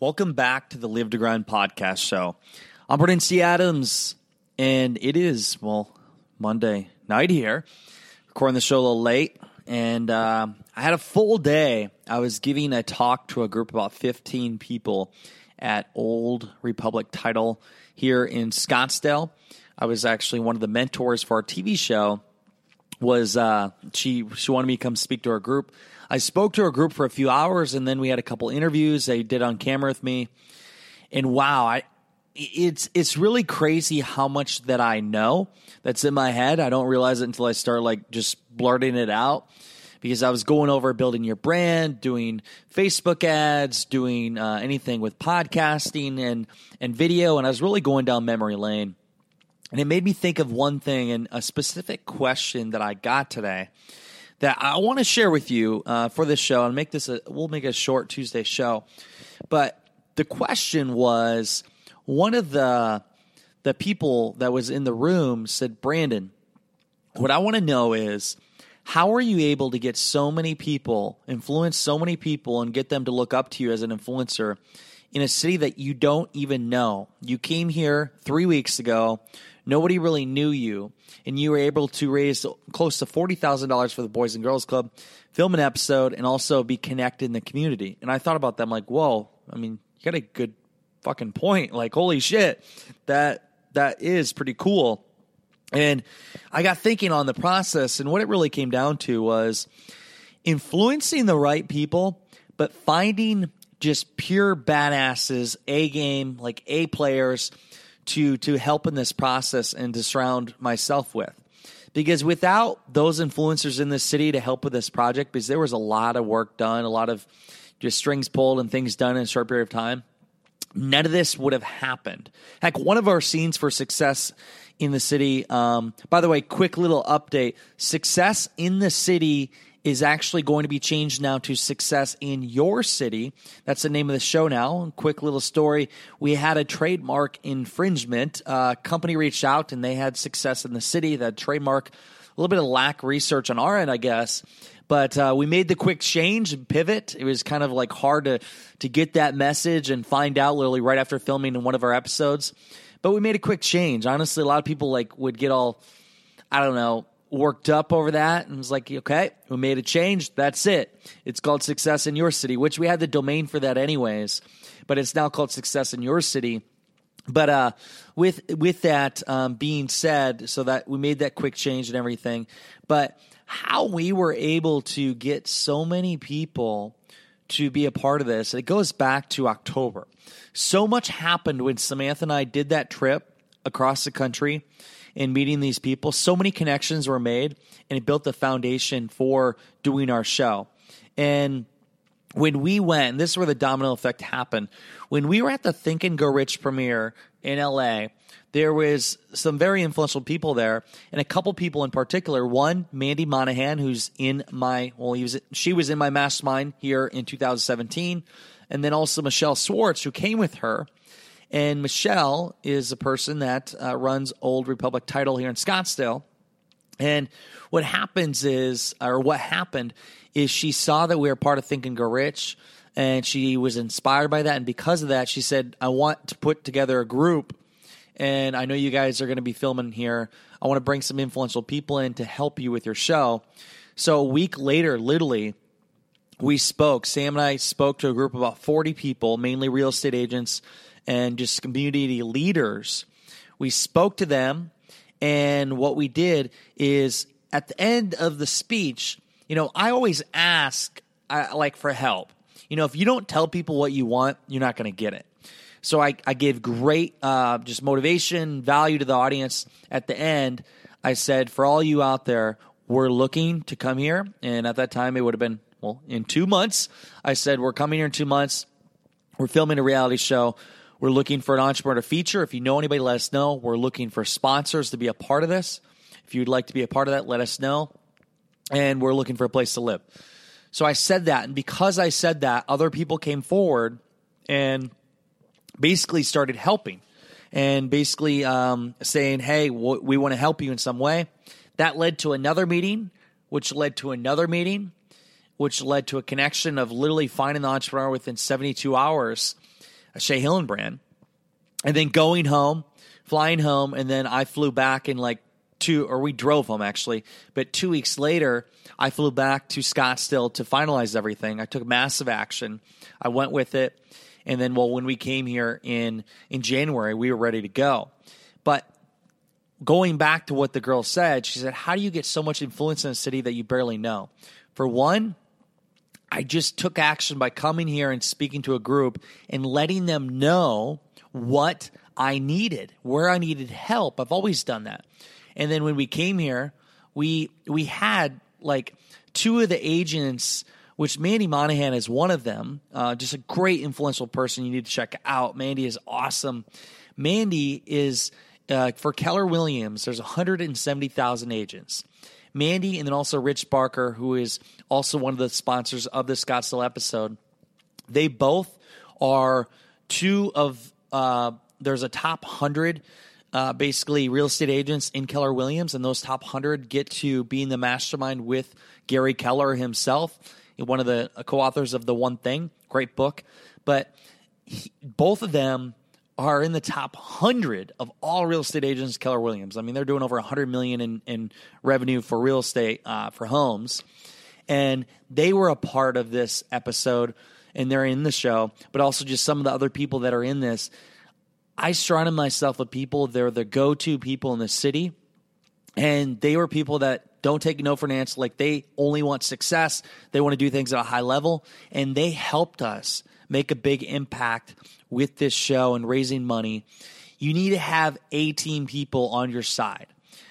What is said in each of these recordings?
Welcome back to the Live to Grind podcast show. I'm Brandon C. Adams, and it is, well, Monday night here. Recording the show a little late, and uh, I had a full day. I was giving a talk to a group of about 15 people at Old Republic Title here in Scottsdale. I was actually one of the mentors for our TV show. Was uh, she? She wanted me to come speak to her group. I spoke to her group for a few hours, and then we had a couple interviews. They did on camera with me, and wow, I it's it's really crazy how much that I know that's in my head. I don't realize it until I start like just blurting it out because I was going over building your brand, doing Facebook ads, doing uh, anything with podcasting and and video, and I was really going down memory lane. And it made me think of one thing and a specific question that I got today that I want to share with you uh, for this show and make this a we'll make a short Tuesday show. But the question was one of the the people that was in the room said, Brandon, what I want to know is how are you able to get so many people, influence so many people, and get them to look up to you as an influencer in a city that you don't even know? You came here three weeks ago, nobody really knew you, and you were able to raise close to $40,000 for the Boys and Girls Club, film an episode, and also be connected in the community. And I thought about them like, whoa, I mean, you got a good fucking point. Like, holy shit, that that is pretty cool. And I got thinking on the process, and what it really came down to was influencing the right people, but finding just pure badasses, A game, like A players to to help in this process and to surround myself with. Because without those influencers in this city to help with this project, because there was a lot of work done, a lot of just strings pulled and things done in a short period of time none of this would have happened. Heck, one of our scenes for success in the city, um, by the way, quick little update success in the city is actually going to be changed now to success in your city. That's the name of the show now. Quick little story. We had a trademark infringement. Uh, company reached out and they had success in the city. That trademark, a little bit of lack research on our end, I guess. But uh, we made the quick change and pivot. It was kind of like hard to to get that message and find out literally right after filming in one of our episodes. But we made a quick change. Honestly, a lot of people like would get all I don't know worked up over that and was like, okay, we made a change. That's it. It's called Success in Your City, which we had the domain for that anyways, but it's now called Success in Your City. But uh, with with that um, being said, so that we made that quick change and everything, but how we were able to get so many people to be a part of this. It goes back to October. So much happened when Samantha and I did that trip across the country and meeting these people. So many connections were made, and it built the foundation for doing our show. And when we went, this is where the domino effect happened. When we were at the Think and Grow Rich premiere in LA, there was some very influential people there, and a couple people in particular. One, Mandy Monahan, who's in my well, he was she was in my mastermind here in 2017, and then also Michelle Swartz, who came with her. And Michelle is a person that uh, runs Old Republic Title here in Scottsdale. And what happens is, or what happened is, she saw that we were part of Think and Grow Rich, and she was inspired by that. And because of that, she said, "I want to put together a group." and I know you guys are going to be filming here. I want to bring some influential people in to help you with your show. So a week later, literally, we spoke. Sam and I spoke to a group of about 40 people, mainly real estate agents and just community leaders. We spoke to them, and what we did is at the end of the speech, you know, I always ask, like, for help. You know, if you don't tell people what you want, you're not going to get it. So I, I gave great uh, just motivation, value to the audience. At the end, I said, for all you out there, we're looking to come here. And at that time, it would have been, well, in two months. I said, we're coming here in two months. We're filming a reality show. We're looking for an entrepreneur to feature. If you know anybody, let us know. We're looking for sponsors to be a part of this. If you'd like to be a part of that, let us know. And we're looking for a place to live. So I said that. And because I said that, other people came forward and basically started helping and basically um, saying, hey, w- we want to help you in some way. That led to another meeting, which led to another meeting, which led to a connection of literally finding the entrepreneur within 72 hours, Shea Hillenbrand, and then going home, flying home, and then I flew back in like two, or we drove home actually, but two weeks later, I flew back to Scottsdale to finalize everything. I took massive action. I went with it. And then, well, when we came here in in January, we were ready to go. But going back to what the girl said, she said, "How do you get so much influence in a city that you barely know?" For one, I just took action by coming here and speaking to a group and letting them know what I needed, where I needed help. I've always done that. And then when we came here, we we had like two of the agents which Mandy Monahan is one of them. Uh, just a great influential person you need to check out. Mandy is awesome. Mandy is uh, for Keller Williams. There's 170,000 agents. Mandy and then also Rich Barker, who is also one of the sponsors of the Scottsdale episode. They both are two of uh, there's a top hundred uh, basically real estate agents in Keller Williams, and those top hundred get to be in the mastermind with Gary Keller himself one of the co-authors of the One Thing, great book. But he, both of them are in the top hundred of all real estate agents. Keller Williams. I mean, they're doing over a hundred million in, in revenue for real estate uh, for homes, and they were a part of this episode, and they're in the show. But also just some of the other people that are in this. I surrounded myself with people. They're the go-to people in the city, and they were people that don't take no for an answer. Like they only want success. They want to do things at a high level. And they helped us make a big impact with this show and raising money. You need to have 18 people on your side.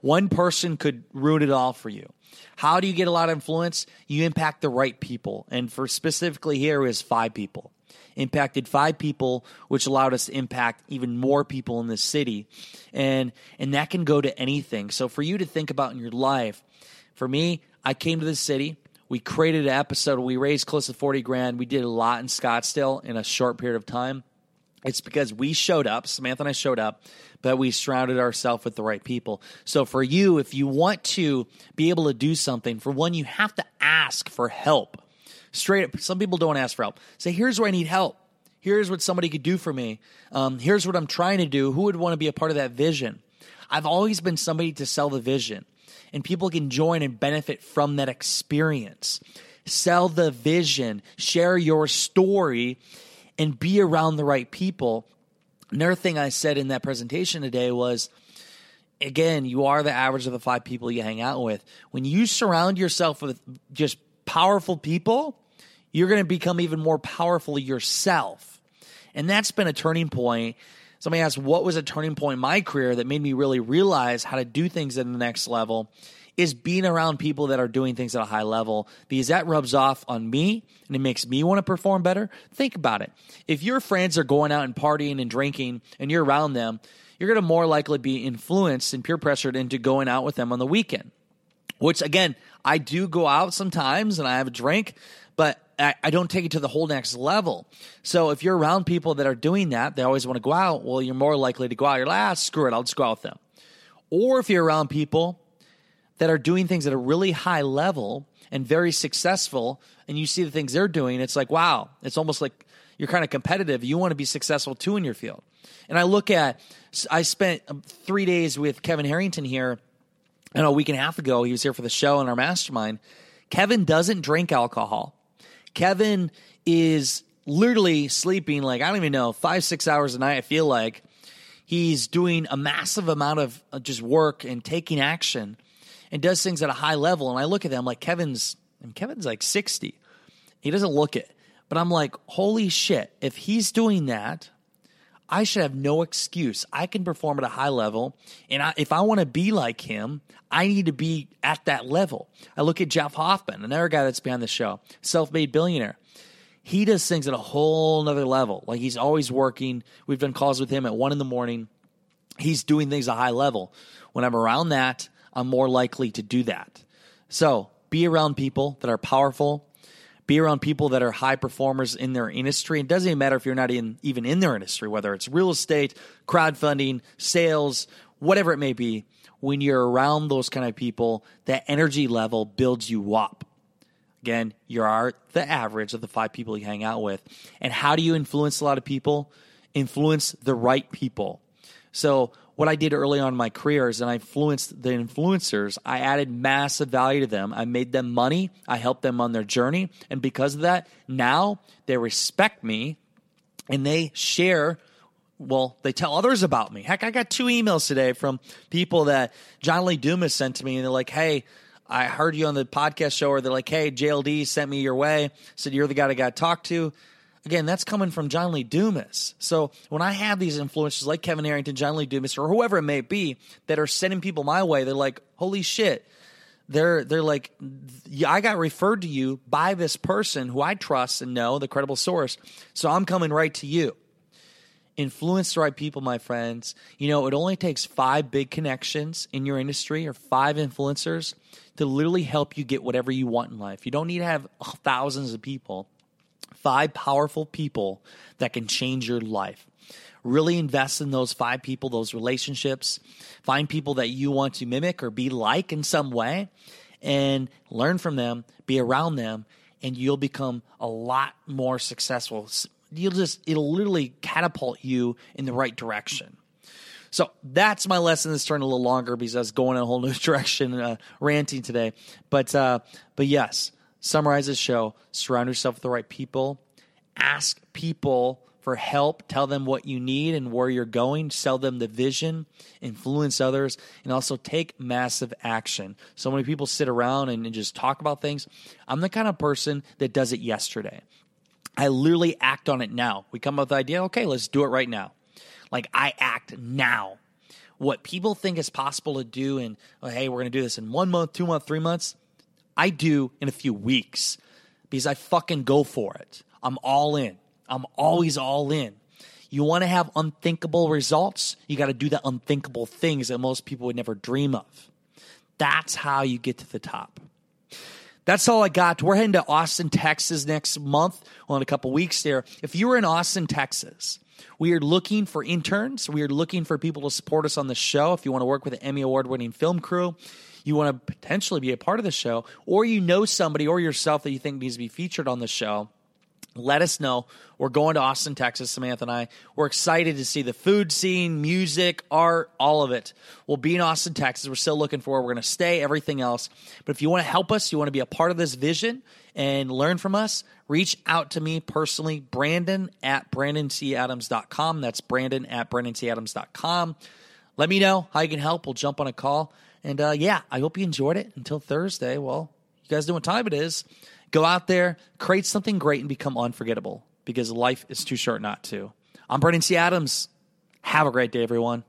One person could ruin it all for you. How do you get a lot of influence? You impact the right people. And for specifically here is five people impacted five people, which allowed us to impact even more people in this city. And and that can go to anything. So for you to think about in your life, for me, I came to the city. We created an episode. We raised close to 40 grand. We did a lot in Scottsdale in a short period of time. It's because we showed up, Samantha and I showed up, but we surrounded ourselves with the right people. So for you, if you want to be able to do something, for one, you have to ask for help. Straight up, some people don't ask for help. Say, here's where I need help. Here's what somebody could do for me. Um, here's what I'm trying to do. Who would want to be a part of that vision? I've always been somebody to sell the vision, and people can join and benefit from that experience. Sell the vision, share your story, and be around the right people. Another thing I said in that presentation today was again, you are the average of the five people you hang out with. When you surround yourself with just powerful people, you're going to become even more powerful yourself. And that's been a turning point. Somebody asked, What was a turning point in my career that made me really realize how to do things at the next level? Is being around people that are doing things at a high level because that rubs off on me and it makes me want to perform better. Think about it. If your friends are going out and partying and drinking and you're around them, you're going to more likely be influenced and peer pressured into going out with them on the weekend. Which again, I do go out sometimes and I have a drink, but I, don't take it to the whole next level. So if you're around people that are doing that, they always want to go out. Well, you're more likely to go out. You're like, ah, screw it, I'll just go out with them. Or if you're around people that are doing things at a really high level and very successful, and you see the things they're doing, it's like, wow, it's almost like you're kind of competitive. You want to be successful too in your field. And I look at, I spent um, three days with Kevin Harrington here, and a week and a half ago, he was here for the show in our mastermind. Kevin doesn't drink alcohol. Kevin is literally sleeping like, I don't even know, five, six hours a night, I feel like. He's doing a massive amount of uh, just work and taking action and does things at a high level. And I look at them like Kevin's, and Kevin's like 60. He doesn't look it. But I'm like, holy shit, if he's doing that, I should have no excuse. I can perform at a high level. And I, if I want to be like him, I need to be at that level. I look at Jeff Hoffman, another guy that's behind the show, self made billionaire. he does things at a whole nother level. Like he's always working. We've done calls with him at one in the morning. He's doing things at a high level. When I'm around that, I'm more likely to do that. So be around people that are powerful. Be around people that are high performers in their industry. It doesn't even matter if you're not in, even in their industry, whether it's real estate, crowdfunding, sales, whatever it may be. When you're around those kind of people, that energy level builds you up. Again, you are the average of the five people you hang out with. And how do you influence a lot of people? Influence the right people. So, what I did early on in my career is, and I influenced the influencers. I added massive value to them. I made them money. I helped them on their journey. And because of that, now they respect me and they share well, they tell others about me. Heck, I got two emails today from people that John Lee Dumas sent to me, and they're like, "Hey, I heard you on the podcast show, or they're like, "Hey, JLD sent me your way, said you're the guy I got to talk to." Again, that's coming from John Lee Dumas. So when I have these influencers like Kevin Harrington, John Lee Dumas, or whoever it may be that are sending people my way, they're like, "Holy shit!" They're they're like, I got referred to you by this person who I trust and know, the credible source. So I'm coming right to you influence the right people, my friends. You know, it only takes five big connections in your industry or five influencers to literally help you get whatever you want in life. You don't need to have thousands of people. Five powerful people that can change your life. Really invest in those five people, those relationships. Find people that you want to mimic or be like in some way and learn from them, be around them, and you'll become a lot more successful you'll just it'll literally catapult you in the right direction. So that's my lesson. This turned a little longer because I was going in a whole new direction, uh, ranting today. But uh, but yes, summarize this show. Surround yourself with the right people. Ask people for help. Tell them what you need and where you're going. Sell them the vision. Influence others, and also take massive action. So many people sit around and, and just talk about things. I'm the kind of person that does it yesterday. I literally act on it now. We come up with the idea, okay, let's do it right now. Like I act now. What people think is possible to do in, oh, hey, we're going to do this in one month, two months, three months, I do in a few weeks because I fucking go for it. I'm all in. I'm always all in. You want to have unthinkable results, you got to do the unthinkable things that most people would never dream of. That's how you get to the top. That's all I got. We're heading to Austin, Texas next month. Well, in a couple weeks there. If you are in Austin, Texas, we are looking for interns. We are looking for people to support us on the show. If you want to work with an Emmy Award winning film crew, you want to potentially be a part of the show, or you know somebody or yourself that you think needs to be featured on the show, let us know. We're going to Austin, Texas, Samantha and I. We're excited to see the food scene, music, art, all of it. We'll be in Austin, Texas. We're still looking for we're going to stay, everything else. But if you want to help us, you want to be a part of this vision and learn from us, reach out to me personally, Brandon at BrandonCAdams.com. That's Brandon at BrandonCAdams.com. Let me know how you can help. We'll jump on a call. And uh, yeah, I hope you enjoyed it. Until Thursday, well, you guys know what time it is. Go out there, create something great, and become unforgettable because life is too short not to. I'm Brandon C. Adams. Have a great day, everyone.